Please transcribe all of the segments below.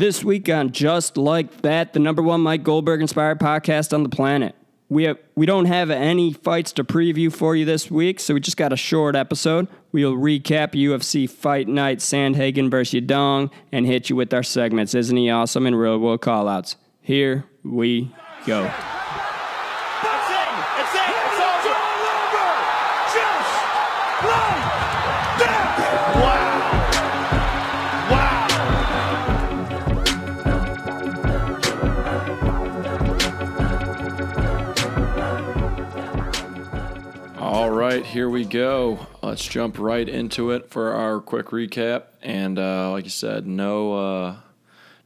This week on Just Like That, the number one Mike Goldberg inspired podcast on the planet. We have, we don't have any fights to preview for you this week, so we just got a short episode. We'll recap UFC Fight Night Sandhagen versus Yadong and hit you with our segments. Isn't he awesome? And real world callouts. Here we go. Here we go. Let's jump right into it for our quick recap. And uh, like you said, no, uh,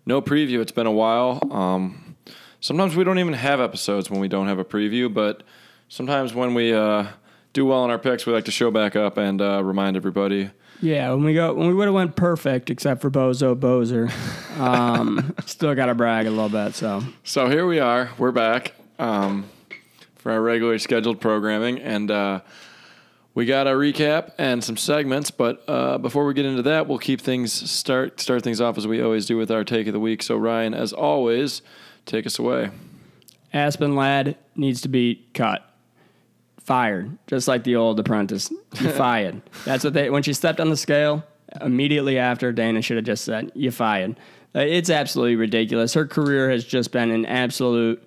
no preview. It's been a while. Um, sometimes we don't even have episodes when we don't have a preview, but sometimes when we uh, do well in our picks, we like to show back up and uh, remind everybody. Yeah, when we go when we would have went perfect except for Bozo Boser. Um, still got to brag a little bit. So So here we are. We're back um, for our regularly scheduled programming, and uh, we got a recap and some segments. But uh, before we get into that, we'll keep things start start things off as we always do with our take of the week. So Ryan, as always, take us away. Aspen Ladd needs to be cut. Fired, just like the old apprentice. You fired. That's what they. When she stepped on the scale, immediately after Dana should have just said, "You fired." Uh, It's absolutely ridiculous. Her career has just been an absolute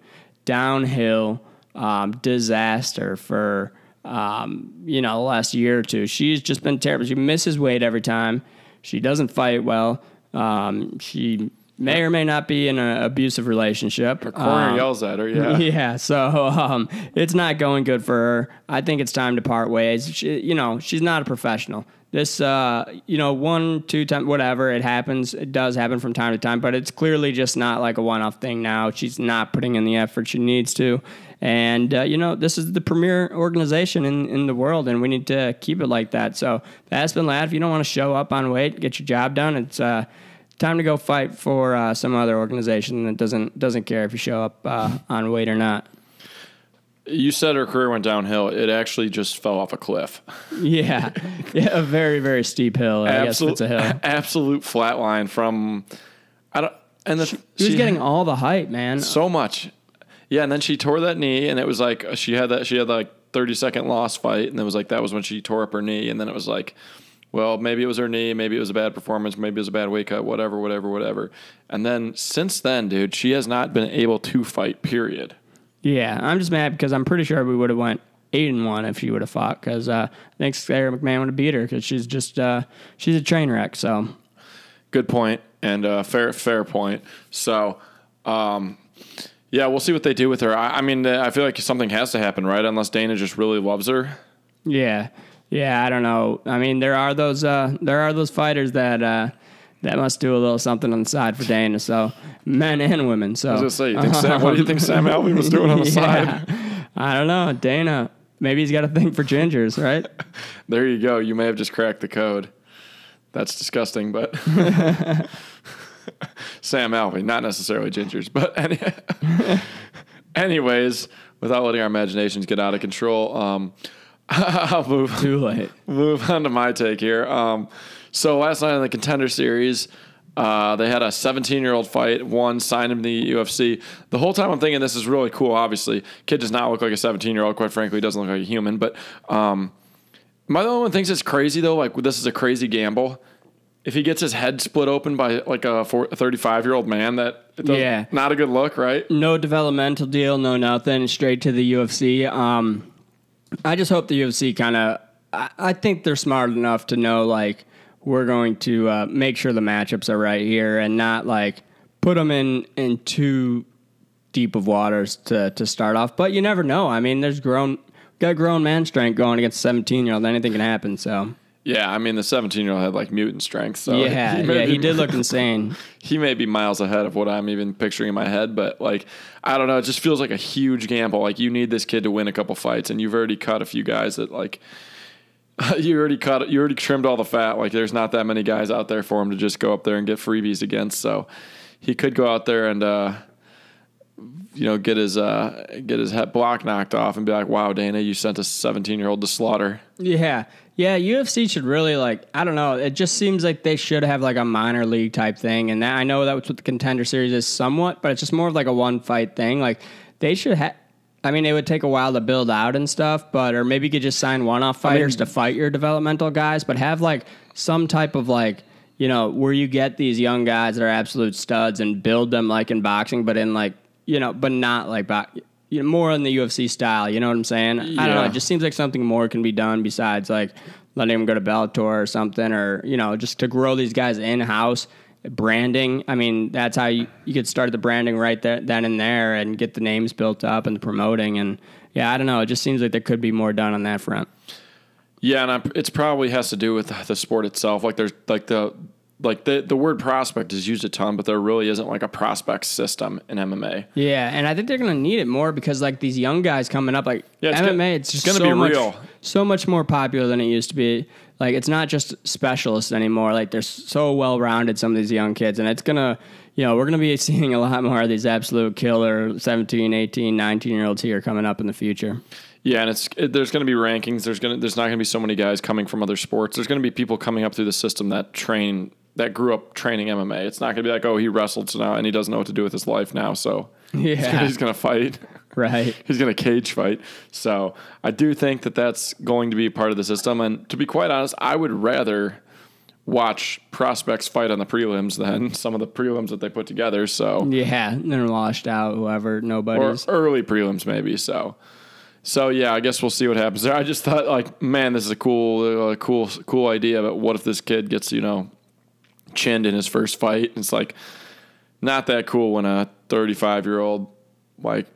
downhill um, disaster for um, you know the last year or two. She's just been terrible. She misses weight every time. She doesn't fight well. Um, she may or may not be in an abusive relationship. Corner Um, yells at her. Yeah. yeah, so um, it's not going good for her. I think it's time to part ways. She, you know, she's not a professional. This, uh, you know, one, two times, whatever, it happens. It does happen from time to time, but it's clearly just not like a one off thing now. She's not putting in the effort she needs to. And, uh, you know, this is the premier organization in, in the world, and we need to keep it like that. So, Aspen Ladd, if you don't want to show up on weight, get your job done, it's, uh, time to go fight for uh, some other organization that doesn't doesn't care if you show up uh, on weight or not. You said her career went downhill. It actually just fell off a cliff. Yeah, yeah, a very very steep hill. I guess it's a hill. absolute flat line from. I don't. And the, She was getting all the hype, man. so much. Yeah, and then she tore that knee, and it was like she had that she had like thirty second loss fight, and it was like that was when she tore up her knee, and then it was like, well, maybe it was her knee, maybe it was a bad performance, maybe it was a bad wake up, whatever, whatever, whatever. And then since then, dude, she has not been able to fight. Period. Yeah, I'm just mad because I'm pretty sure we would have went eight and one if she would have fought. Because uh, I think Sara McMann would have beat her because she's just uh, she's a train wreck. So Good point and uh, fair fair point. So, um, yeah, we'll see what they do with her. I, I mean, I feel like something has to happen, right? Unless Dana just really loves her. yeah, yeah, I don't know. I mean, there are those uh, there are those fighters that. Uh, that must do a little something on the side for Dana. So men and women. So I was say, you think Sam, what do you think Sam Alvey was doing on the side? I don't know. Dana, maybe he's got a thing for gingers, right? There you go. You may have just cracked the code. That's disgusting, but Sam Alvey, not necessarily gingers, but any, anyways, without letting our imaginations get out of control, um, I'll move Too late. move on to my take here. Um, so last night in the contender series, uh, they had a 17 year old fight. One signed him to the UFC. The whole time I'm thinking this is really cool. Obviously, kid does not look like a 17 year old. Quite frankly, he doesn't look like a human. But um, my the only one thinks it's crazy though. Like this is a crazy gamble. If he gets his head split open by like a 35 year old man, that Yeah. not a good look, right? No developmental deal, no nothing. Straight to the UFC. Um, I just hope the UFC kind of. I, I think they're smart enough to know like we're going to uh, make sure the matchups are right here and not like put them in in too deep of waters to to start off. But you never know. I mean, there's grown got grown man strength going against 17 year old. Anything can happen. So Yeah, I mean the 17 year old had like mutant strength. So yeah, may yeah, be- he did look insane. he may be miles ahead of what I'm even picturing in my head, but like I don't know, it just feels like a huge gamble. Like you need this kid to win a couple fights, and you've already cut a few guys that like you already cut, you already trimmed all the fat. Like there's not that many guys out there for him to just go up there and get freebies against. So he could go out there and uh, you know, get his uh, get his head block knocked off and be like, "Wow, Dana, you sent a 17 year old to slaughter." Yeah. Yeah, UFC should really like I don't know, it just seems like they should have like a minor league type thing and that I know that's what the contender series is somewhat, but it's just more of like a one fight thing. Like they should have I mean, it would take a while to build out and stuff, but or maybe you could just sign one-off fighters to fight your developmental guys, but have like some type of like, you know, where you get these young guys that are absolute studs and build them like in boxing, but in like, you know, but not like bo- you know, more in the UFC style. You know what I'm saying? I don't know. It just seems like something more can be done besides like letting them go to Bellator or something, or you know, just to grow these guys in house. Branding. I mean, that's how you, you could start the branding right there, then and there, and get the names built up and the promoting. And yeah, I don't know. It just seems like there could be more done on that front. Yeah, and I, it's probably has to do with the sport itself. Like there's like the like the the word prospect is used a ton, but there really isn't like a prospect system in MMA. Yeah, and I think they're gonna need it more because like these young guys coming up, like Yeah, it's MMA, gonna- it's it's just gonna so be much, real. so much more popular than it used to be. Like it's not just specialists anymore. Like they're so well rounded, some of these young kids, and it's gonna, you know, we're gonna be seeing a lot more of these absolute killer 17, 18, 19 year olds here coming up in the future. Yeah, and it's it, there's going to be rankings. There's going to there's not going to be so many guys coming from other sports. There's going to be people coming up through the system that train that grew up training MMA. It's not going to be like oh he wrestled so now and he doesn't know what to do with his life now. So Yeah. he's going to fight. Right. He's going to cage fight. So I do think that that's going to be part of the system. And to be quite honest, I would rather watch prospects fight on the prelims than some of the prelims that they put together. So Yeah, and then washed out whoever, or early prelims maybe. So, so yeah, I guess we'll see what happens there. I just thought like, man, this is a cool, uh, cool, cool idea. But what if this kid gets you know chinned in his first fight? It's like not that cool when a 35 year old like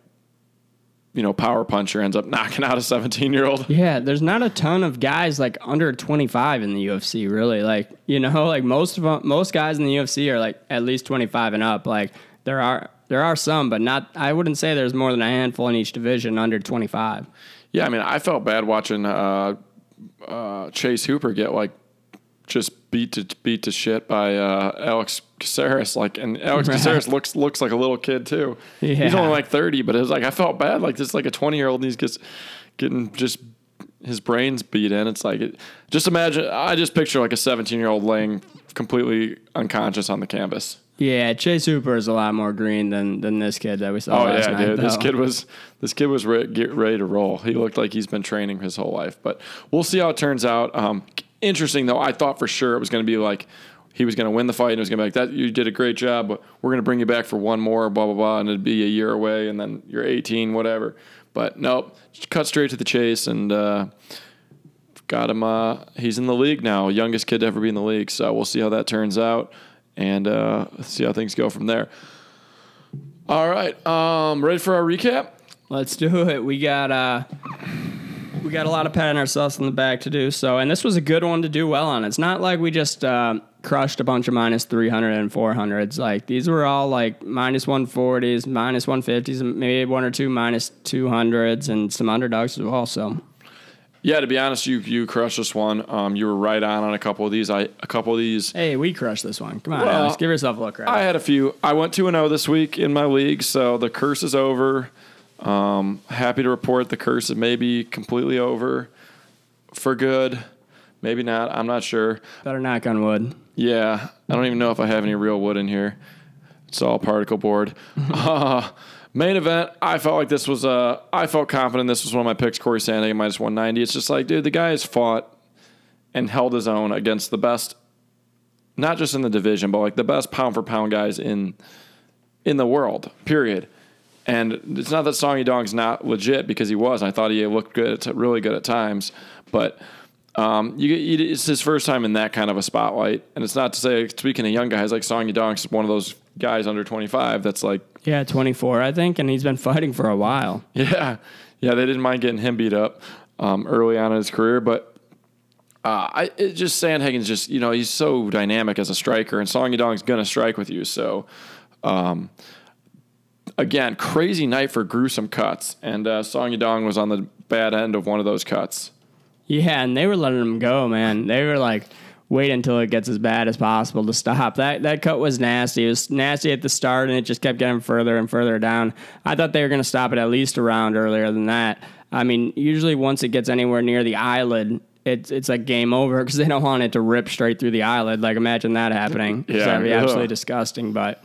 you know power puncher ends up knocking out a 17 year old. Yeah, there's not a ton of guys like under 25 in the UFC, really. Like, you know, like most of most guys in the UFC are like at least 25 and up. Like there are there are some, but not I wouldn't say there's more than a handful in each division under 25. Yeah, I mean, I felt bad watching uh, uh, Chase Hooper get like just beat to beat to shit by uh, Alex Caceres. Like, and Alex Right. Caceres looks looks like a little kid too. Yeah. He's only like thirty, but it was like I felt bad. Like this, like a twenty year old, and he's gets getting just his brains beat in. It's like it, just imagine. I just picture like a seventeen year old laying completely unconscious on the canvas. Yeah, Chase Hooper is a lot more green than than this kid that we saw Oh last yeah, night. dude. This kid was this kid was re- get ready to roll. He looked like he's been training his whole life, but we'll see how it turns out. Um, interesting though. I thought for sure it was going to be like he was going to win the fight and it was going to be like that. You did a great job, but we're going to bring you back for one more, blah blah blah, and it'd be a year away, and then you're 18, whatever. But nope, just cut straight to the chase and. Uh, Got him. Uh, he's in the league now, youngest kid to ever be in the league. So we'll see how that turns out, and uh, see how things go from there. All right, um, ready for our recap? Let's do it. We got uh we got a lot of patting ourselves on the back to do so, and this was a good one to do well on. It's not like we just uh, crushed a bunch of minus 300 and 400s. Like these were all like minus 140s, minus 150s, and maybe one or two minus 200s, and some underdogs as well. So Yeah, to be honest, you you crushed this one. Um, you were right on on a couple of these. I a couple of these. hey, we crushed this one. Come on, Well, Alex, give yourself a look. Right. I had a few. I went two and zero this week in my league, so the curse is over. Um, happy to report the curse is maybe completely over for good. Maybe not. I'm not sure. Better knock on wood. Yeah, I don't even know if I have any real wood in here. It's all particle board. uh, main event. I felt like this was Uh, I felt confident this was one of my picks. Corey Sandhagen minus 190. It's just like, dude, the guy has fought and held his own against the best, not just in the division, but like the best pound for pound guys in in the world. Period. And it's not that Song Yadong's not legit because he was. I thought he looked good, at, really good at times, but. Um, you, you, it's his first time in that kind of a spotlight, and it's not to say speaking of young guys like Song Yadong's one of those guys under twenty five that's like, Yeah, 24, I think, and he's been fighting for a while. yeah, yeah, they didn't mind getting him beat up um, early on in his career, but uh, I it just Sandhagen's just you know he's so dynamic as a striker, and Song Yadong's gonna strike with you. So, um, again, crazy night for gruesome cuts, and uh, Song Yadong was on the bad end of one of those cuts. Yeah, and they were letting him go, man. They were like wait until it gets as bad as possible to stop. That that cut was nasty. It was nasty at the start, and it just kept getting further and further down. I thought they were going to stop it at least a round earlier than that. I mean, usually once it gets anywhere near the eyelid, it's it's like game over because they don't want it to rip straight through the eyelid. Like imagine that happening. Yeah, that'd be ugh. absolutely disgusting. But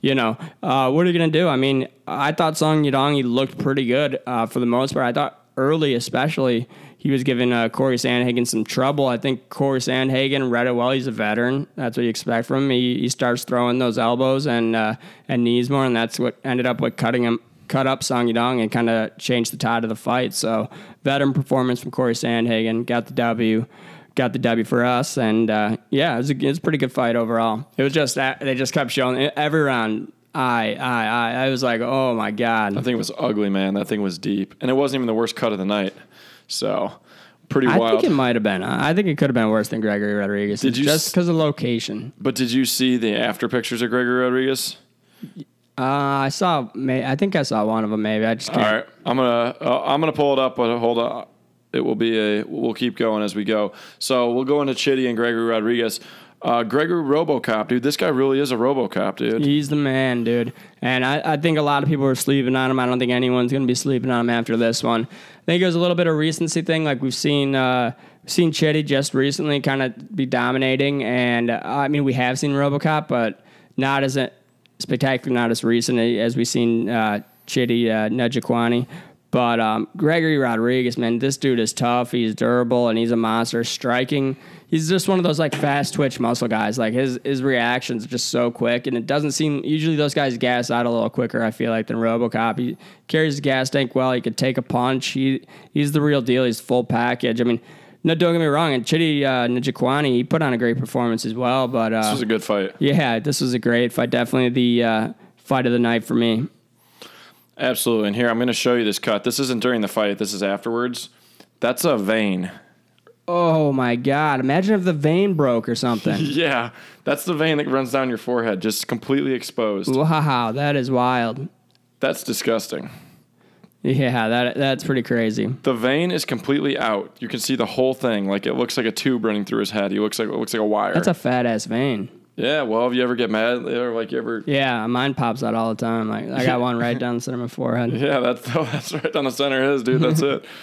you know, uh, what are you gonna do? I mean, I thought Song Yadong he looked pretty good uh, for the most part. I thought early, especially, he was giving uh, Corey Sandhagen some trouble. I think Corey Sandhagen read it well. He's a veteran. That's what you expect from him. He, he starts throwing those elbows and uh, and knees more, and that's what ended up with cutting him. Cut up Song Yadong and kind of changed the tide of the fight. So, veteran performance from Corey Sandhagen got the W got the W for us. And uh, yeah, it was, a, it was a pretty good fight overall. It was just that they just kept showing every round. I, I, I, I was like, oh my god. I think it was ugly, man. That thing was deep, and it wasn't even the worst cut of the night. So, pretty wild. I think it might have been. I think it could have been worse than Gregory Rodrigues. Did you just because of location? but did you see the after pictures of Gregory Rodrigues? Uh, I saw. May, I think I saw one of them. Maybe I just All can't. right, I'm gonna uh, I'm gonna pull it up, but hold on. It will be a. We'll keep going as we go. So we'll go into Chidi and Gregory Rodrigues. Uh, Gregory RoboCop, dude. This guy really is a RoboCop, dude. He's the man, dude. And I, I think a lot of people are sleeping on him. I don't think anyone's going to be sleeping on him after this one. I think it was a little bit of recency thing. Like we've seen, uh, seen Chidi just recently kind of be dominating. And uh, I mean, we have seen Robocop, but not as a, spectacular, not as recent as we've seen uh, Chidi uh, Njokuani. But um, Gregory Rodrigues, man, this dude is tough. He's durable and he's a monster. Striking, he's just one of those like fast twitch muscle guys. Like his his reactions are just so quick, and it doesn't seem usually those guys gas out a little quicker. I feel like than RoboCop. He carries the gas tank well. He could take a punch. He he's the real deal. He's full package. I mean. No, don't get me wrong. And Chidi uh, Njokuani, he put on a great performance as well. But uh, This was a good fight. yeah, this was a great fight. Definitely the uh, fight of the night for me. Absolutely. And here I'm going to show you this cut. This isn't during the fight. This is afterwards. That's a vein. Oh my God! Imagine if the vein broke or something. Yeah, that's the vein that runs down your forehead, just completely exposed. wow, that is wild. That's disgusting. Yeah, that that's pretty crazy. The vein is completely out. You can see the whole thing. Like it looks like a tube running through his head. He looks like it looks like a wire. That's a fat ass vein. Yeah. Well, if you ever get mad or like you ever. Yeah, mine pops out all the time. Like I got one right down the center of my forehead. Yeah, that's that's right down the center of his dude. That's it.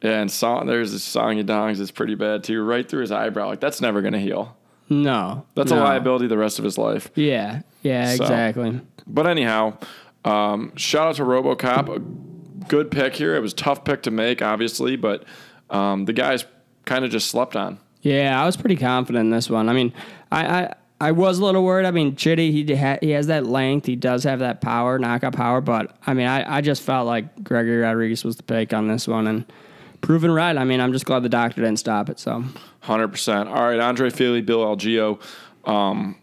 Yeah, and song there's this song dongs is pretty bad too, right through his eyebrow. Like that's never gonna heal. No, That's a liability the rest of his life. Yeah, yeah, So. exactly. But anyhow, um, shout out to RoboCop. A good pick here. It was a tough pick to make, obviously, but um, the guys kind of just slept on. Yeah, I was pretty confident in this one. I mean, I I, I was a little worried. I mean, Chidi, he ha- he has that length. He does have that power, knockout power. But I mean, I, I just felt like Gregory Rodrigues was the pick on this one, and proven right. I mean, I'm just glad the doctor didn't stop it. So Hundred percent. All right, Andre Fili, Bill Algeo. Um,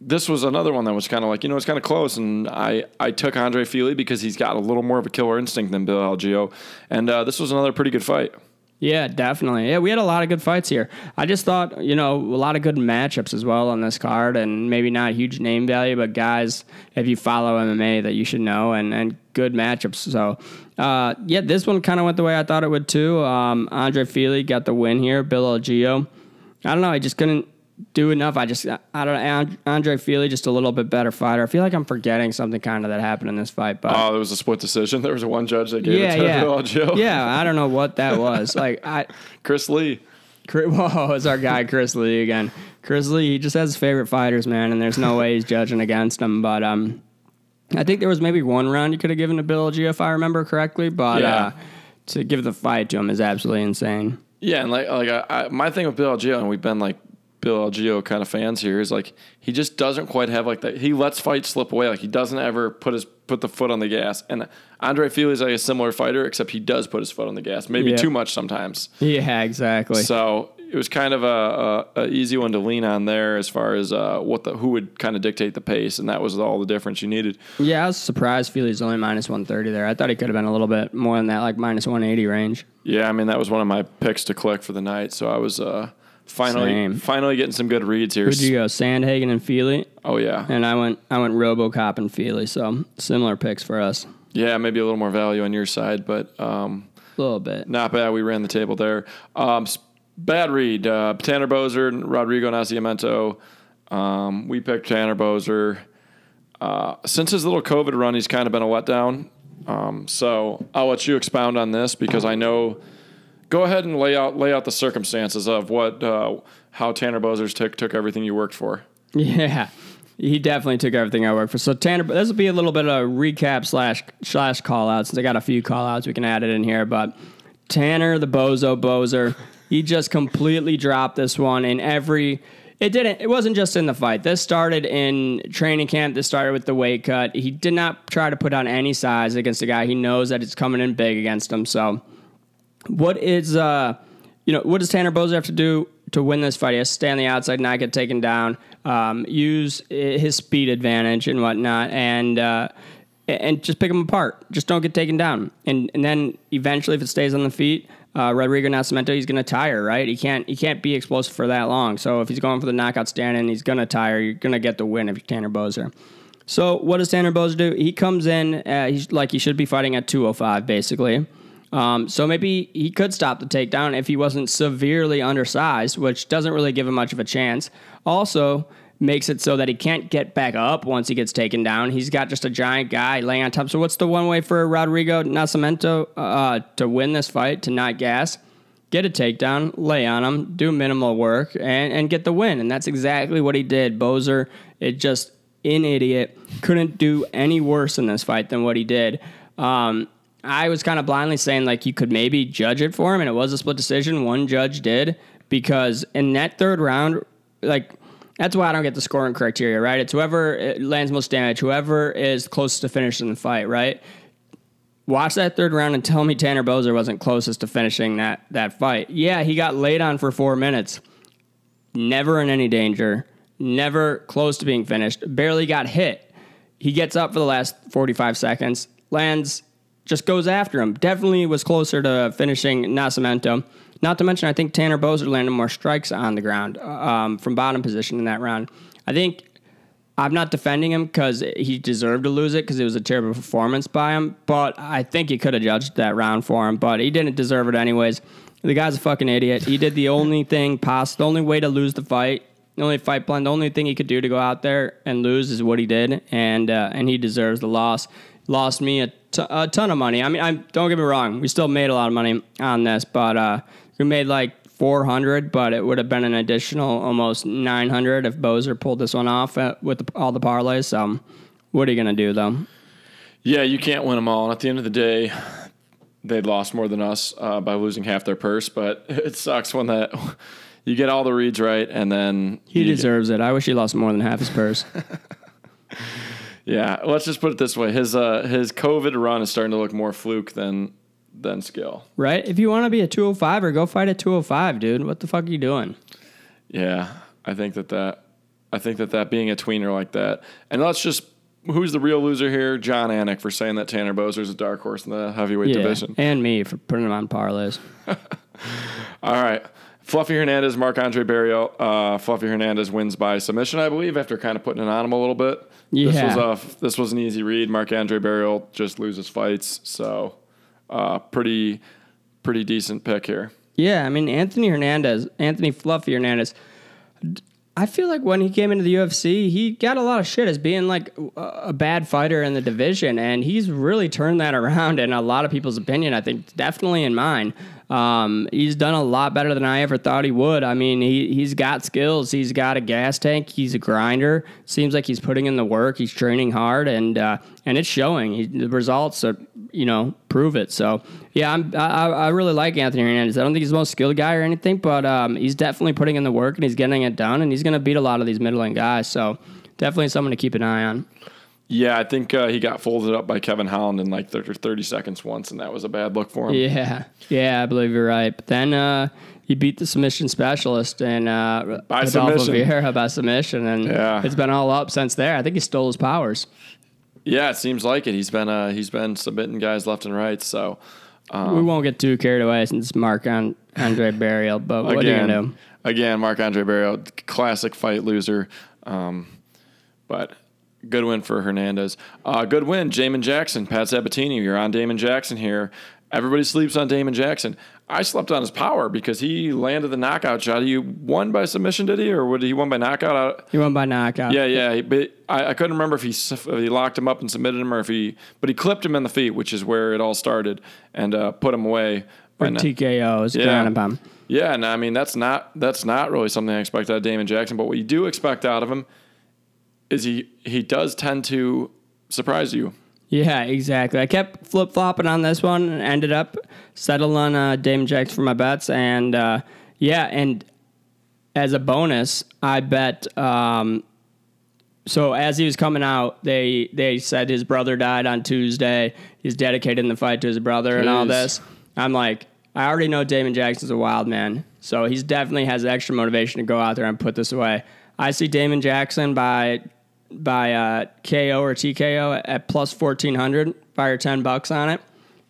this was another one that was kind of like you know it's kind of close, and I I took Andre Fili because he's got a little more of a killer instinct than Bill Algeo, and uh, this was another pretty good fight. Yeah, definitely. Yeah, we had a lot of good fights here. I just thought, you know, a lot of good matchups as well on this card, and maybe not huge name value, but guys, if you follow MMA, that you should know, and and good matchups. So, uh, yeah, this one kind of went the way I thought it would too. Um, Andre Fili got the win here. Bill Algeo, I don't know, I just couldn't do enough. I just, I don't know, Andre Fili, just a little bit better fighter. I feel like I'm forgetting something kind of that happened in this fight, but. Oh, there was a split decision. There was a one judge that gave yeah, it to yeah, Bill Algeo. yeah. I don't know what that was. Like, I, Chris Lee. Chris- Whoa, it's our guy Chris Lee again. Chris Lee, he just has his favorite fighters, man, and there's no way he's judging against them. But um, I think there was maybe one round you could have given to Bill G if I remember correctly. But Yeah. uh, to give the fight to him is absolutely insane. Yeah, and like like I, I, my thing with Bill Algeo, and we've been like Bill Algeo kind of fans here, is like he just doesn't quite have like that. He lets fights slip away. Like he doesn't ever put his put the foot on the gas. And Andre Fili is like a similar fighter, except he does put his foot on the gas, maybe Yeah. too much sometimes. Yeah, exactly. So it was kind of a, a, a easy one to lean on there as far as uh, what the who would kind of dictate the pace, and that was all the difference you needed. yeah, I was surprised Fili's only minus 130 there. I thought he could have been a little bit more than that, like minus 180 range. Yeah, I mean that was one of my picks to click for the night, so I was uh, finally Same. finally getting some good reads here. Who'd you go, Sandhagen and Fili? Oh yeah, And I went, I went RoboCop and Fili. So similar picks for us, yeah, maybe a little more value on your side, but um, a little bit. not bad. We ran the table there. Um, bad read. Uh, Tanner Boser and Rodrigo Nascimento. Um, we picked Tanner Boser. Uh, since his little COVID run, he's kind of been a letdown. Um, so I'll let you expound on this because I know. Go ahead and lay out lay out the circumstances of what uh, how Tanner Boser's took took everything you worked for. Yeah, he definitely took everything I worked for. So Tanner, this will be a little bit of a recap slash slash call out since I got a few call outs. We can add it in here, but Tanner the Bozo Boser, he just completely dropped this one in every. It didn't. It wasn't just in the fight. This started in training camp. This started with the weight cut. He did not try to put on any size against a guy. He knows that it's coming in big against him. So, what is uh, you know, what does Tanner Boser have to do to win this fight? He has to stay on the outside, not get taken down, um, use his speed advantage and whatnot, and uh, and just pick him apart. Just don't get taken down. And and then eventually, if it stays on the feet, uh, Rodrigo Nascimento, he's going to tire, right? He can't he can't be explosive for that long. So if he's going for the knockout stand and he's going to tire, you're going to get the win if you're Tanner Boser. So what does Tanner Boser do? He comes in, uh, he's like he should be fighting at 205, basically. Um, so maybe he could stop the takedown if he wasn't severely undersized, which doesn't really give him much of a chance. Also, makes it so that he can't get back up once he gets taken down. He's got just a giant guy laying on top. So what's the one way for Rodrigo Nascimento uh, to win this fight, to not gas? Get a takedown, lay on him, do minimal work, and, and get the win. And that's exactly what he did. Boser, it just an idiot, couldn't do any worse in this fight than what he did. Um, I was kind of blindly saying like you could maybe judge it for him, and it was a split decision. One judge did because in that third round, like that's why I don't get the scoring criteria, right? It's whoever uh, lands most damage, whoever is closest to finishing the fight, right? Watch that third round and tell me Tanner Boser wasn't closest to finishing that that fight. Yeah, he got laid on for four minutes. Never in any danger. Never close to being finished. Barely got hit. He gets up for the last 45 seconds, lands, just goes after him. Definitely was closer to finishing Nascimento. Not to mention, I think Tanner Boser landed more strikes on the ground um, from bottom position in that round. I think I'm not defending him because he deserved to lose it because it was a terrible performance by him. But I think he could have judged that round for him, but he didn't deserve it anyways. The guy's a fucking idiot. He did the only thing possible, the only way to lose the fight, the only fight plan, the only thing he could do to go out there and lose is what he did, and uh, and he deserves the loss. Lost me a, t- a ton of money. I mean, I don't get me wrong, we still made a lot of money on this, but uh, we made like 400, but it would have been an additional almost 900 if Boser pulled this one off at, with the, all the parlays. So, what are you going to do, though? Yeah, you can't win them all. And at the end of the day, they'd lost more than us uh, by losing half their purse. But it sucks when that you get all the reads right and then He deserves it. I wish he lost more than half his purse. Yeah, let's just put it this way: his uh, his COVID run is starting to look more fluke than than skill. right? If you want to be a 205 or go fight at 205, dude. What the fuck are you doing? Yeah, I think that that I think that that being a tweener like that, and let's just who's the real loser here? Jon Anik for saying that Tanner Boser is a dark horse in the heavyweight division. And me for putting him on parlays. All right. Fluffy Hernandez, Marc Andre Barriault. Uh, Fluffy Hernandez wins by submission, I believe, after kind of putting it on him a little bit. This Yeah. was a this was an easy read. Marc Andre Barriault just loses fights, so uh, pretty pretty decent pick here. Yeah, I mean Anthony Hernandez, Anthony Fluffy Hernandez. I feel like when he came into the UFC, he got a lot of shit as being like a bad fighter in the division, and he's really turned that around in a lot of people's opinion. I think definitely in mine. Um, he's done a lot better than I ever thought he would. I mean, he he's got skills. He's got a gas tank. He's a grinder. Seems like he's putting in the work. He's training hard, and uh, and it's showing. He, the results are you know prove it. So yeah, I'm, I I really like Anthony Hernandez. I don't think he's the most skilled guy or anything, but um, he's definitely putting in the work and he's getting it done, and he's going to beat a lot of these middling guys. So definitely someone to keep an eye on. Yeah, I think uh, he got folded up by Kevin Holland in like 30, 30 seconds once, and that was a bad look for him. Yeah, yeah, I believe you're right. But then uh, he beat the submission specialist and uh, By Rodolfo submission. Vieira by submission, and Yeah. it's been all up since there. I think he stole his powers. Yeah, it seems like it. He's been uh, he's been submitting guys left and right. So um, we won't get too carried away since Mark on Andre Barriault, but what are you again, gonna do? again, Marc Andre Barriault, classic fight loser. Um, but good win for Hernandez. Uh, good win, Damon Jackson, Pat Sabatini. You're on Damon Jackson here. Everybody sleeps on Damon Jackson. I slept on his power because he landed the knockout shot. He won by submission, did he, or would he won by knockout? He won by knockout. Yeah, yeah. But I, I couldn't remember if he if he locked him up and submitted him, or if he. But he clipped him in the feet, which is where it all started, and uh, put him away. And, uh, TKOs, Yeah. ground and pound. yeah, and I mean that's not that's not really something I expect out of Damon Jackson. But what you do expect out of him is he he does tend to surprise you. Yeah, exactly. I kept flip flopping on this one and ended up settling on uh, Damon Jackson for my bets. And uh, yeah, and as a bonus, I bet. Um, so as he was coming out, they they said his brother died on Tuesday. He's dedicating the fight to his brother and all this. I'm like, I already know Damon Jackson's a wild man, so he's definitely has extra motivation to go out there and put this away. I see Damon Jackson by by uh, KO or TKO at plus fourteen hundred. Fire ten bucks on it.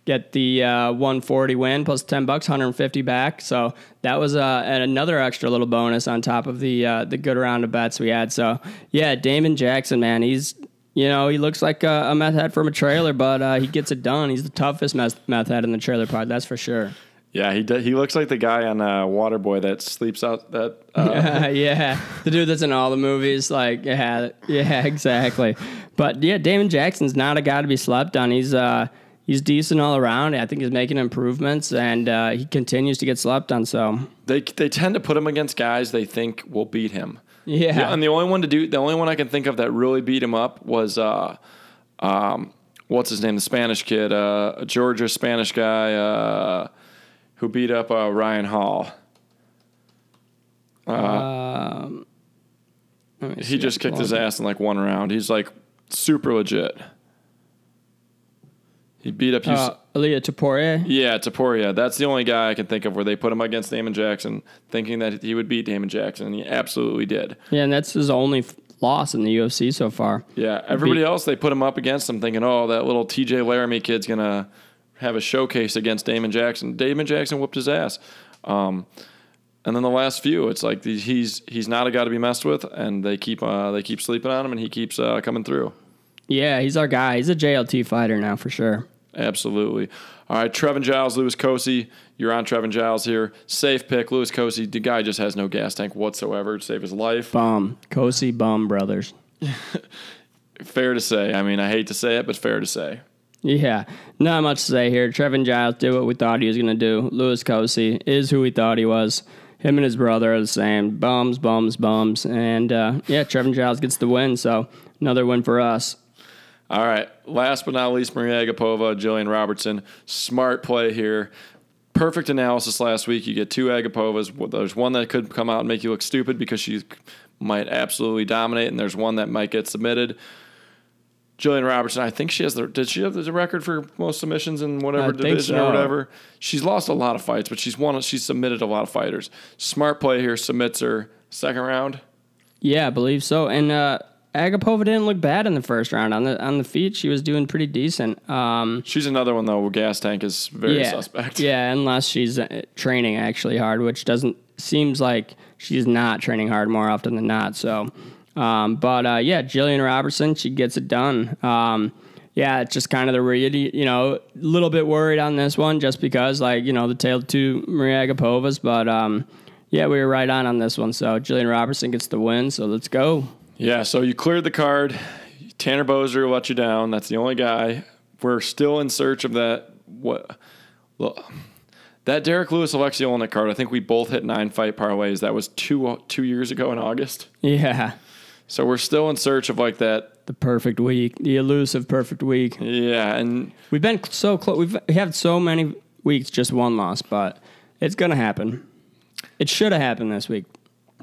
Get the uh, one forty win plus ten bucks, hundred and fifty back. So that was uh, another extra little bonus on top of the uh, the good round of bets we had. So yeah, Damon Jackson, man, he's you know he looks like a, a meth head from a trailer, but uh, he gets it done. He's the toughest meth, meth head in the trailer park, that's for sure. Yeah, he d- he looks like the guy on uh, Waterboy that sleeps out that. Uh, yeah, the dude that's in all the movies. Like, yeah, yeah, exactly. But yeah, Damon Jackson's not a guy to be slept on. He's uh, he's decent all around. I think he's making improvements, and uh, he continues to get slept on. So they they tend to put him against guys they think will beat him. yeah, Yeah, and the only one to do the only one I can think of that really beat him up was uh, um, what's his name, the Spanish kid, uh, a Georgia Spanish guy uh, who beat up uh, Ryan Hall. um, He just kicked his ass in like one round. He's like super legit. He beat up. Uh, Ilia Topuria. yeah, Topuria. That's the only guy I can think of where they put him against Damon Jackson, thinking that he would beat Damon Jackson, and he absolutely did. Yeah, and that's his only f- loss in the UFC so far. Yeah, everybody Beat- else they put him up against him, thinking, "Oh, that little T.J. Laramie kid's gonna have a showcase against Damon Jackson." Damon Jackson whooped his ass. Um, and then the last few, it's like the, he's he's not a guy to be messed with, and they keep uh, they keep sleeping on him, and he keeps uh, coming through. Yeah, he's our guy. He's a JLT fighter now for sure. Absolutely. All right, Trevin Giles, Louis Cosce. You're on Trevin Giles here. Safe pick. Louis Cosce, the guy just has no gas tank whatsoever to save his life. Bum, Cosce Bum brothers. Fair to say. I mean, I hate to say it, but fair to say. Yeah, not much to say here. Trevin Giles did what we thought he was going to do. Louis Cosce is who we thought he was. Him and his brother are the same. Bums, bums, bums. And uh, yeah, Trevin Giles gets the win. So another win for us. All right. Last but not least, Maria Agapova, Jillian Robertson. Smart play here. Perfect analysis last week. You get two Agapovas. There's one that could come out and make you look stupid because she might absolutely dominate, and there's one that might get submitted. Jillian Robertson, I think she has the. Did she have the record for most submissions in whatever I division or whatever? She's lost a lot of fights, but she's won. She's submitted a lot of fighters. Smart play here. Submits her second round. Yeah, I believe so. And uh, Agapova didn't look bad in the first round on the on the feet. She was doing pretty decent. Um, She's another one though. Where gas tank is very yeah, suspect. yeah, unless she's uh, training actually hard, which doesn't seems like she's not training hard more often than not. So, um, but uh, yeah, Jillian Robertson, she gets it done. Um, yeah, it's just kind of the read. You know, a little bit worried on this one just because, like, you know, the tail to Maria Agapovas, but um, yeah, we were right on on this one. So Jillian Robertson gets the win. So let's go. Yeah, so you cleared the card. Tanner Boser let you down. That's the only guy. We're still in search of that. What? Well, that Derrick Lewis Aleksei Oleinik card. I think we both hit nine fight parlays. That was two two years ago in August. Yeah, So we're still in search of like that. the perfect week, the elusive perfect week. Yeah, and We've been so close. We've we had so many weeks, just one loss, but it's gonna happen. It should have happened this week.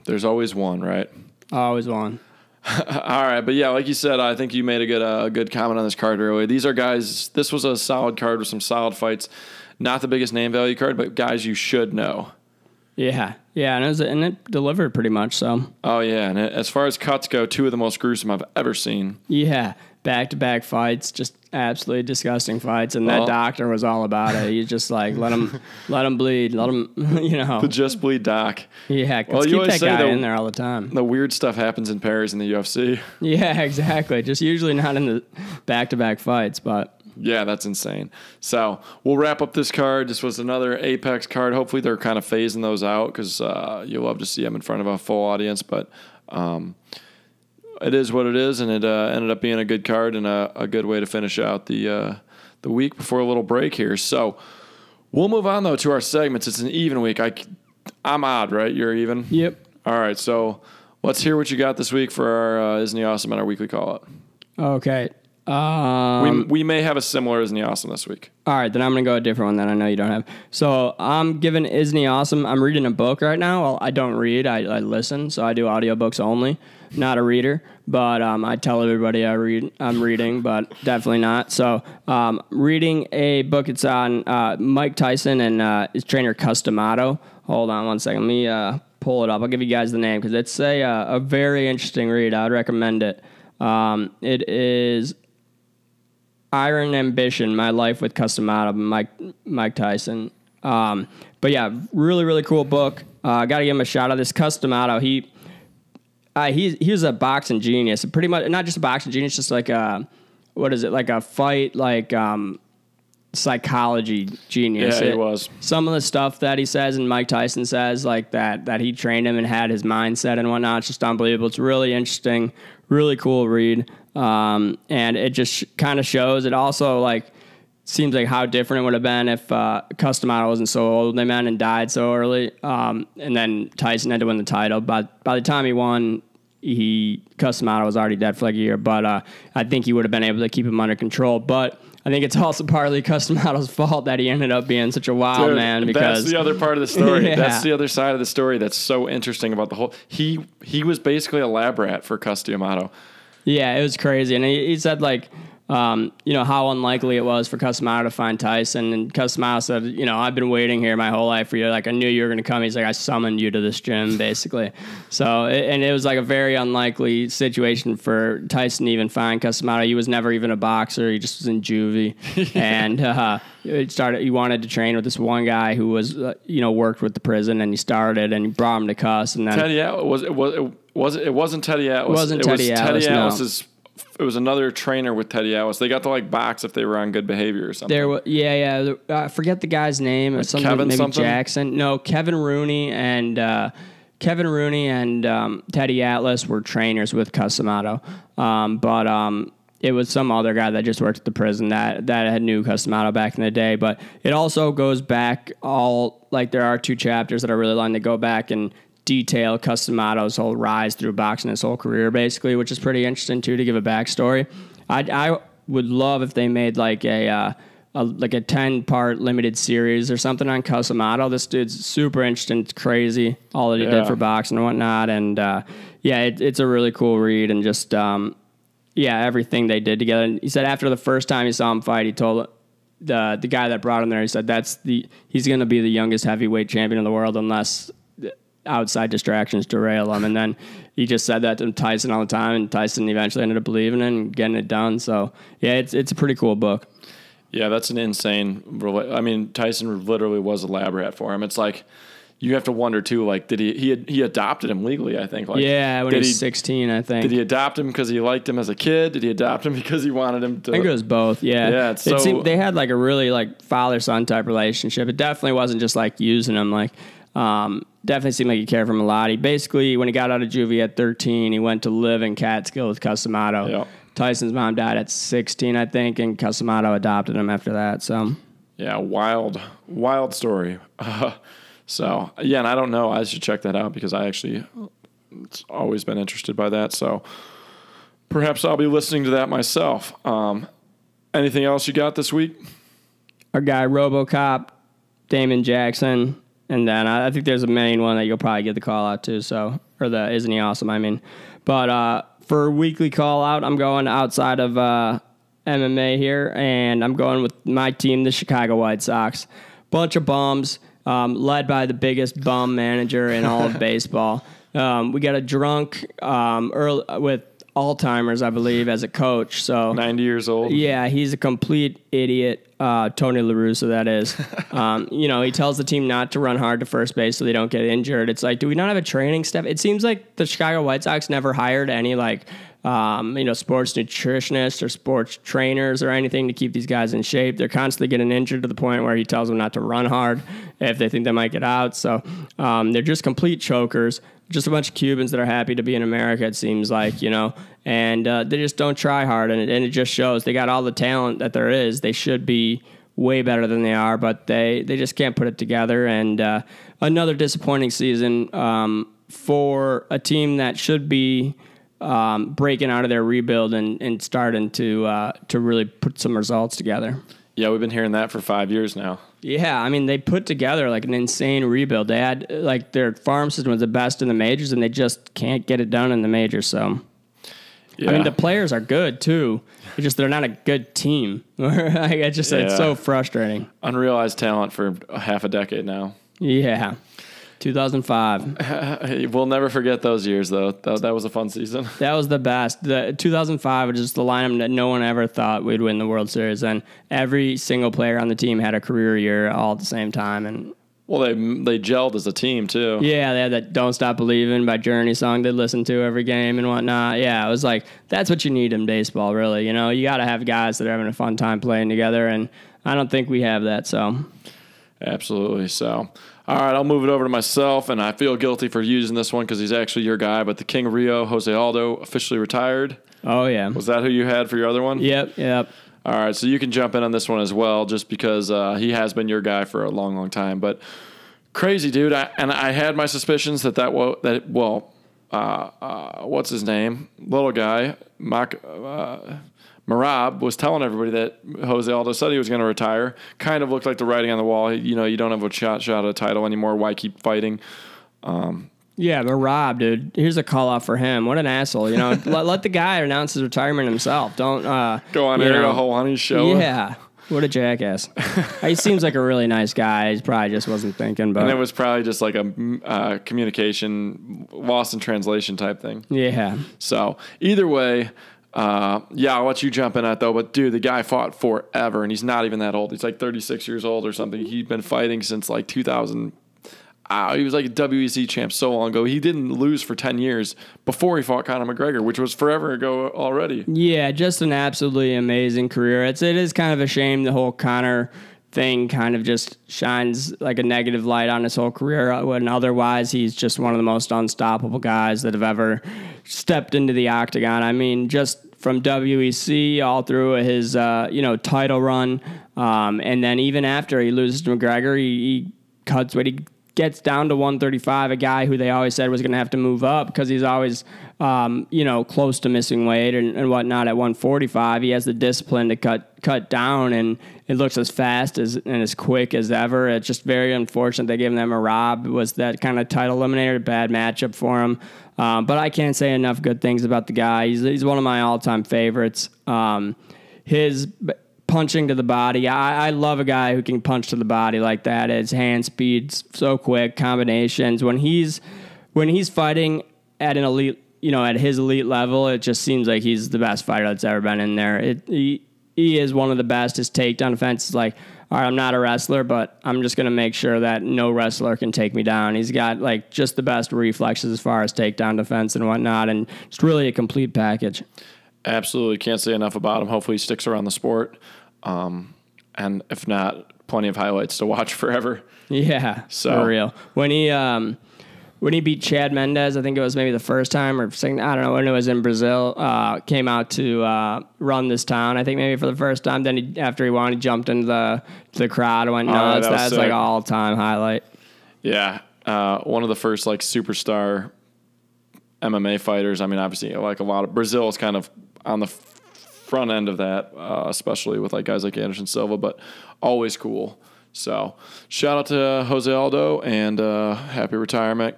there's always one, right? Always one. All right, but yeah, like you said, I think you made a good uh, good comment on this card earlier. These are guys. This was a solid card with some solid fights. Not the biggest name value card, but guys you should know. Yeah, yeah, and it, was, and it delivered pretty much. So Oh yeah, and as far as cuts go, two of the most gruesome I've ever seen. yeah, back to back fights, just absolutely disgusting fights. And Well- that doctor was all about it. He's just like let him, let him bleed, let him, you know. The Just Bleed Doc. Yeah, Well, you keep always that say guy the- in there all the time. The weird stuff happens in pairs in the UFC. Yeah, exactly. Just usually not in the back to back fights, but Yeah, that's insane. So we'll wrap up this card. This was another Apex card. Hopefully, they're kind of phasing those out because uh, you'll love to see them in front of a full audience. But um, it is what it is, and it uh, ended up being a good card and a, a good way to finish out the uh, the week before a little break here. So we'll move on though to our segments. It's an even week. I I'm odd, right? You're even. Yep. All right, so let's hear what you got this week for our uh, Isn't He Awesome and our weekly call out. Okay. Um, We, we may have a similar Isn't He Awesome this week. All right, then I'm gonna go a different one that I know you don't have. So I'm giving Isn't he awesome? I'm reading a book right now. Well, I don't read, I, I listen, so I do audiobooks only. Not a reader, but um, I tell everybody I read. I'm reading, but definitely not. So um, reading a book. It's on uh, Mike Tyson and uh, his trainer Cus D'Amato. Hold on one second. Let me uh, pull it up. I'll give you guys the name because it's a uh, a very interesting read. I'd recommend it. Um, it is Iron Ambition: My Life with Cus D'Amato, by Mike Mike Tyson. Um, but yeah, really really cool book. Uh, Got to give him a shout out. This Cus D'Amato, he uh, he he was a boxing genius. Pretty much not just a boxing genius, just like a what is it like a fight like um, psychology genius. Yeah, he It- was. Some of the stuff that he says and Mike Tyson says like that that he trained him and had his mindset and whatnot. It's just unbelievable. It's really interesting, really cool read, um, and it just sh- kind of shows. It also like seems like how different it would have been if uh, Cus D'Amato wasn't so old, they man, and died so early. Um, and then Tyson had to win the title. But by the time he won, he Cus D'Amato was already dead for like a year. But uh, I think he would have been able to keep him under control. But I think it's also partly Cus D'Amato's fault that he ended up being such a wild Dude, man because that's the other part of the story. Yeah. That's the other side of the story that's so interesting about the whole. He he was basically a lab rat for Cus D'Amato. Yeah, it was crazy. And he, he said, like, um, you know, how unlikely it was for Cus D'Amato to find Tyson. And Cus D'Amato said, you know, I've been waiting here my whole life for you. Like, I knew you were going to come. He's like, I summoned you to this gym, basically. So, it, and it was like a very unlikely situation for Tyson to even find Cus D'Amato. He was never even a boxer. He just was in juvie. and uh, it started, he wanted to train with this one guy who was, uh, you know, worked with the prison. And he started and he brought him to Cus. And then. Teddy Atlas was it was it was it wasn't Teddy Atlas. It wasn't it Teddy was Atlas, Teddy no. Atlas's. It was another trainer with Teddy Atlas. They got to like box if they were on good behavior or something. There, wa- yeah, yeah. I forget the guy's name. It's something Kevin maybe something? Jackson. No, Kevin Rooney and uh, Kevin Rooney and um, Teddy Atlas were trainers with Cus D'Amato, um, but um, it was some other guy that just worked at the prison that that had knew Cus D'Amato back in the day. But it also goes back all like there are two chapters that are really long that go back and detail Cus D'Amato's whole rise through boxing, his whole career, basically, which is pretty interesting too to give a backstory. I, I would love if they made like a, uh, a like a ten part limited series or something on Cus D'Amato. This dude's super interesting. It's crazy all that he Yeah. did for boxing and whatnot. And uh, yeah, it, it's a really cool read and just um, yeah, everything they did together. And he said after the first time he saw him fight, he told the the guy that brought him there, he said that's the he's going to be the youngest heavyweight champion in the world unless outside distractions derail him. And then he just said that to Tyson all the time, and Tyson eventually ended up believing it and getting it done. So yeah, it's it's a pretty cool book. Yeah, that's an insane. I mean, Tyson literally was a lab rat for him. It's like you have to wonder too. Like, did he he he adopted him legally? I think. Like, Yeah, when he was 16, I think. did he adopt him because he liked him as a kid? Did he adopt him because he wanted him to? I think it was both. Yeah, Yeah, it's it so- seemed they had like a really like father son type relationship. It definitely wasn't just like using him. Like, um, definitely seemed like he cared for him a lot. He basically, when he got out of juvie at 13, he went to live in Catskill with Cus D'Amato. Yeah. Tyson's mom died at 16, I think, and Cus D'Amato adopted him after that. So Yeah, wild, wild story. Uh, so yeah, and I don't know. I should check that out because I actually it's always been interested by that. So perhaps I'll be listening to that myself. Um, anything else you got this week? our guy RoboCop, Damon Jackson, and then I, I think there's a main one that you'll probably get the call out to. So or the isn't he awesome? I mean, but uh, for weekly call out, I'm going outside of uh, MMA here, and I'm going with my team, the Chicago White Sox. Bunch of bums, um, led by the biggest bum manager in all of baseball. Um, we got a drunk um, early, with Alzheimer's, I believe, as a coach. So Ninety years old. yeah, he's a complete idiot. Uh, Tony La Russa, that is. um, you know, he tells the team not to run hard to first base so they don't get injured. It's like, do we not have a training staff? It seems like the Chicago White Sox never hired any like um, you know, sports nutritionists or sports trainers or anything to keep these guys in shape. They're constantly getting injured to the point where he tells them not to run hard if they think they might get out. So um, they're just complete chokers. Just a bunch of Cubans that are happy to be in America, it seems like, you know, and uh, they just don't try hard. And it, and it just shows they got all the talent that there is. They should be way better than they are, but they, they just can't put it together. And uh, another disappointing season um, for a team that should be um, breaking out of their rebuild and, and starting to uh, to really put some results together. Yeah, we've been hearing that for five years now. Yeah, I mean they put together like an insane rebuild. They had like their farm system was the best in the majors, and they just can't get it done in the majors. So Yeah. I mean the players are good too. It's just they're not a good team. Like, it's just it's so frustrating. Unrealized talent for half a decade now. Yeah, 2005. We'll never forget those years, though. That, that was a fun season. That was the best. The 2005 was just the lineup that no one ever thought we'd win the World Series, and every single player on the team had a career year all at the same time. And Well, they they gelled as a team too. yeah, they had that "Don't Stop Believing" by Journey song they listened to every game and whatnot. Yeah, it was like that's what you need in baseball, really. You know, you got to have guys that are having a fun time playing together, and I don't think we have that. So Absolutely. So, all right, I'll move it over to myself, and I feel guilty for using this one because he's actually your guy. But the King of Rio, Jose Aldo, officially retired. oh yeah, Was that who you had for your other one? yep, yep. All right, so you can jump in on this one as well, just because uh, he has been your guy for a long, long time. But crazy dude, I, and I had my suspicions that that well, that well, uh, uh, what's his name, little guy, uh, Merab was telling everybody that Jose Aldo said he was going to retire. Kind of looked like the writing on the wall. You know, you don't have a shot shot at a title anymore. Why keep fighting? Yeah, but Rob, dude, here's a call off for him. What an asshole! You know, let, let the guy announce his retirement himself. Don't uh, Go on Ariel know, Helwani's show. Yeah, what a jackass. he seems like a really nice guy. He probably just wasn't thinking, but And it was probably just like a uh, communication lost in translation type thing. yeah, So either way, uh, yeah, I'll let you jump in that though. But dude, the guy fought forever, and he's not even that old. He's like 36 years old or something. He's been fighting since like 2000. Uh, he was like a WEC champ so long ago. He didn't lose for 10 years before he fought Conor McGregor, which was forever ago already. yeah, just an absolutely amazing career. It's it is kind of a shame the whole Conor thing kind of just shines like a negative light on his whole career when otherwise he's just one of the most unstoppable guys that have ever stepped into the octagon. I mean, just from WEC all through his uh, you know title run, um, and then even after he loses to McGregor, he, he cuts weight. He gets down to 135, a guy who they always said was going to have to move up because he's always, um, you know, close to missing weight and, and whatnot. At 145, he has the discipline to cut cut down, and it looks as fast as and as quick as ever. It's just very unfortunate they gave him a rob. Was that kind of title eliminator? Bad matchup for him. Um, but I can't say enough good things about the guy. He's he's one of my all time favorites. Um, his punching to the body. I, I love a guy who can punch to the body like that. His hand speed's so quick, combinations. When he's when he's fighting at an elite, you know, at his elite level, it just seems like he's the best fighter that's ever been in there. It, he, he is one of the best. His takedown defense is like, all right, I'm not a wrestler, but I'm just going to make sure that no wrestler can take me down. He's got like just the best reflexes as far as takedown defense and whatnot, and it's really a complete package. Absolutely can't say enough about him. Hopefully, he sticks around the sport. Um, and if not, plenty of highlights to watch forever. Yeah, So- for real. When he um, when he beat Chad Mendes, I think it was maybe the first time or second. I don't know when it was in Brazil. Uh, came out to uh, run this town. I think maybe for the first time. Then he, after he won, he jumped into the the crowd and went Oh, nuts. that That's like all time highlight. Yeah, uh, one of the first like superstar MMA fighters. I mean, obviously, like a lot of Brazil is kind of on the front end of that, uh, especially with like guys like Anderson Silva, but always cool. So, shout out to Jose Aldo and uh, happy retirement.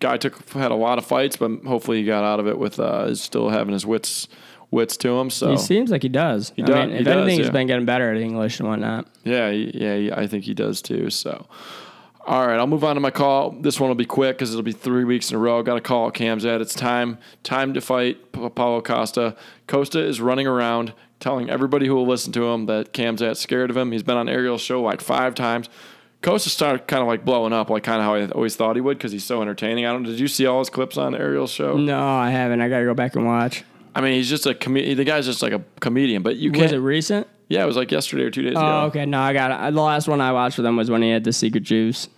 Guy took had a lot of fights, but hopefully he got out of it with uh, is still having his wits wits to him. So He seems like he does. He does- I mean, he if does, anything, he's yeah. been getting better at English and whatnot. Yeah, yeah, I think he does too. So, all right, I'll move on to my call. This one will be quick because it'll be three weeks in a row. Got a call Kamzat. It's time, time to fight Pa- Paulo Costa. Costa is running around telling everybody who will listen to him that Kamzat scared of him. He's been on Ariel's show like five times. Costa started kind of like blowing up, like kind of how I always thought he would, because he's so entertaining. I don't. Did you see all his clips on Ariel's show? No, I haven't. I gotta go back and watch. I mean, he's just a comedian. The guy's just like a comedian, but you Was can't. it recent? yeah, it was like yesterday or two days Oh, ago okay. No, I got it. The last one I watched with him was when he had the secret juice.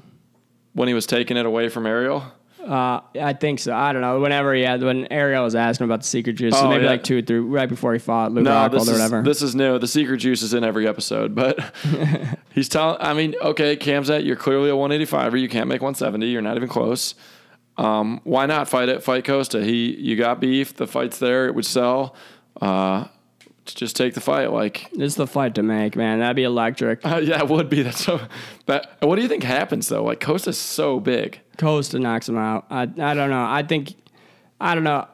when he was taking it away from Ariel. Uh, I think so. I don't know. Whenever he had, when Ariel was asking about the secret juice, so Oh, maybe yeah. like two or three, right before he fought Luke No, Rockhold or is whatever. this is new. The secret juice is in every episode, but he's telling. I mean, okay, Kamzat, you're clearly a 185er. You can't make 170. You're not even close. Um, why not fight it? Fight Costa. He, you got beef. The fight's there. It would sell. Uh, just take the fight. Like, is the fight to make, man. That'd be electric. uh, yeah, it would be. That's so. That. What do you think happens though? Like Costa's so big. Costa knocks him out. I I don't know. I think I don't know.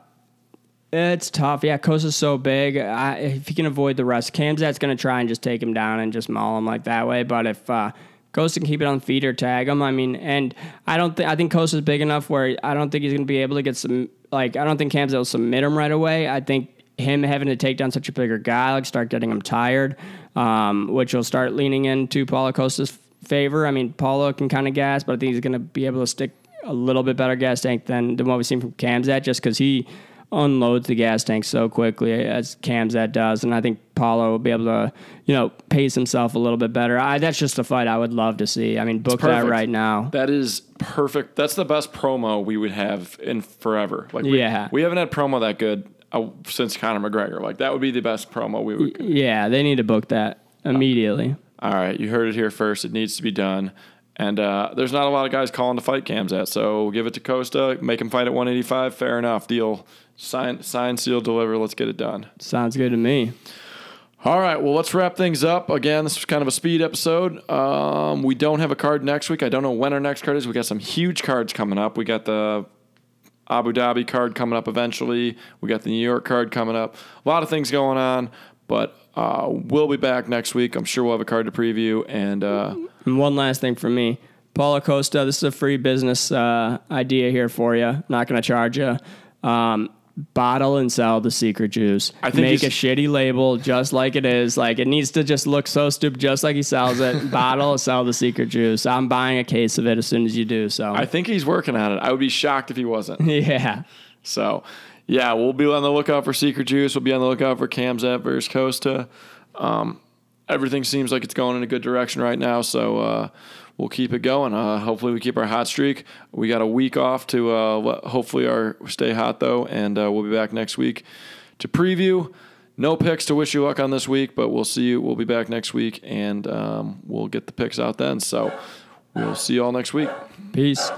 It's tough. Yeah, Costa's so big. I, if he can avoid the rest, Kamzat's going to try and just take him down and just maul him like that way. But if uh, Costa can keep it on feet or tag him, I mean, and I don't think I think Costa's big enough where I don't think he's going to be able to get some. Like I don't think Kamzat will submit him right away. I think him having to take down such a bigger guy like start getting him tired, um, which will start leaning into Paulo Costa's favor. I mean, Paulo can kind of gas, but I think he's going to be able to stick a little bit better gas tank than, than what we've seen from Kamzat just because he unloads the gas tank so quickly as Kamzat does. And I think Paulo will be able to, you know, pace himself a little bit better. I, that's just a fight I would love to see. I mean, book that right now. That is perfect. That's the best promo we would have in forever. Like, we, Yeah. we haven't had promo that good uh, since Conor McGregor. Like, that would be the best promo we would. Yeah, they need to book that immediately. All right, you heard it here first. It needs to be done. And uh, there's not a lot of guys calling to fight Kamzat, so give it to Costa. Make him fight at 185. Fair enough. Deal. Sign, sign, seal, deliver. Let's get it done. Sounds good to me. All right, well, let's wrap things up. Again, this was kind of a speed episode. Um, we don't have a card next week. I don't know when our next card is. We got some huge cards coming up. We got the Abu Dhabi card coming up eventually. We got the New York card coming up. A lot of things going on, but uh, we'll be back next week. I'm sure we'll have a card to preview. And uh, And one last thing for me. Paulo Costa, this is a free business uh, idea here for you. Not going to charge you. Um, bottle and sell the secret juice. I think Make a shitty label just like it is. Like it needs to just look so stupid, just like he sells it. Bottle, and sell the secret juice. I'm buying a case of it as soon as you do. So I think he's working on it. I would be shocked if he wasn't. yeah, So, yeah, we'll be on the lookout for Secret Juice. We'll be on the lookout for Kamzat versus Costa. Um, everything seems like it's going in a good direction right now. So, uh, we'll keep it going. Uh, hopefully, we keep our hot streak. We got a week off to uh, hopefully our stay hot though, and uh, we'll be back next week to preview. No picks to wish you luck on this week, but we'll see you. We'll be back next week, and um, we'll get the picks out then. So, we'll see you all next week. peace.